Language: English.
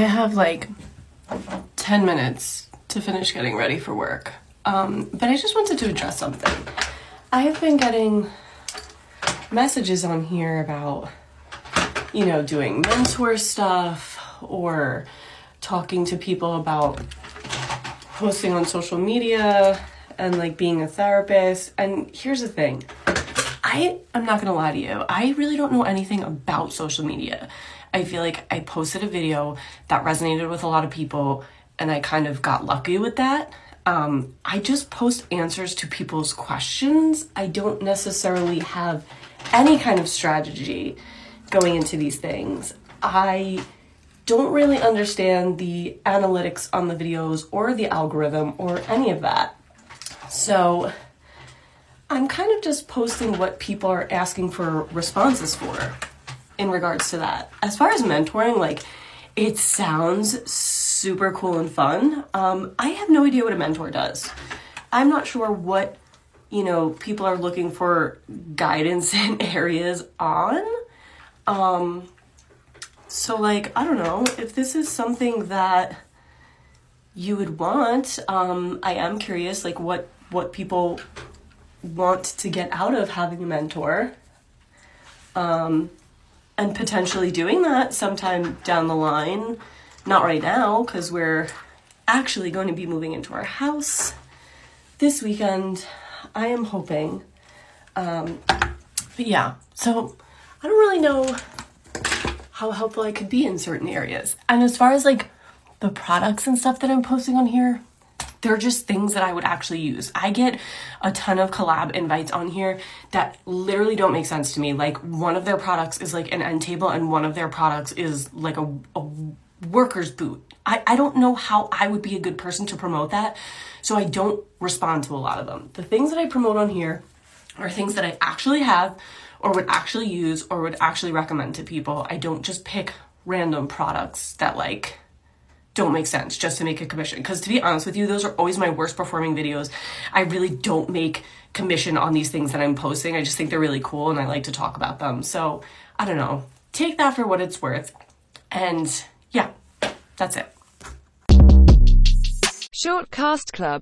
I have like 10 minutes to finish getting ready for work. Um, but I just wanted to address something. I have been getting messages on here about, you know, doing mentor stuff or talking to people about posting on social media and like being a therapist. And here's the thing I am not gonna lie to you, I really don't know anything about social media. I feel like I posted a video that resonated with a lot of people and I kind of got lucky with that. Um, I just post answers to people's questions. I don't necessarily have any kind of strategy going into these things. I don't really understand the analytics on the videos or the algorithm or any of that. So I'm kind of just posting what people are asking for responses for in regards to that. As far as mentoring, like it sounds super cool and fun. Um, I have no idea what a mentor does. I'm not sure what you know people are looking for guidance in areas on. Um, so like I don't know if this is something that you would want. Um, I am curious, like what what people want to get out of having a mentor. Um, and potentially doing that sometime down the line. Not right now, because we're actually going to be moving into our house this weekend. I am hoping. Um, but yeah, so I don't really know how helpful I could be in certain areas. And as far as like the products and stuff that I'm posting on here, they're just things that I would actually use. I get a ton of collab invites on here that literally don't make sense to me. Like one of their products is like an end table and one of their products is like a, a worker's boot. I, I don't know how I would be a good person to promote that. So I don't respond to a lot of them. The things that I promote on here are things that I actually have or would actually use or would actually recommend to people. I don't just pick random products that like don't make sense just to make a commission. Because to be honest with you, those are always my worst performing videos. I really don't make commission on these things that I'm posting. I just think they're really cool and I like to talk about them. So I don't know. Take that for what it's worth. And yeah, that's it. Short Cast Club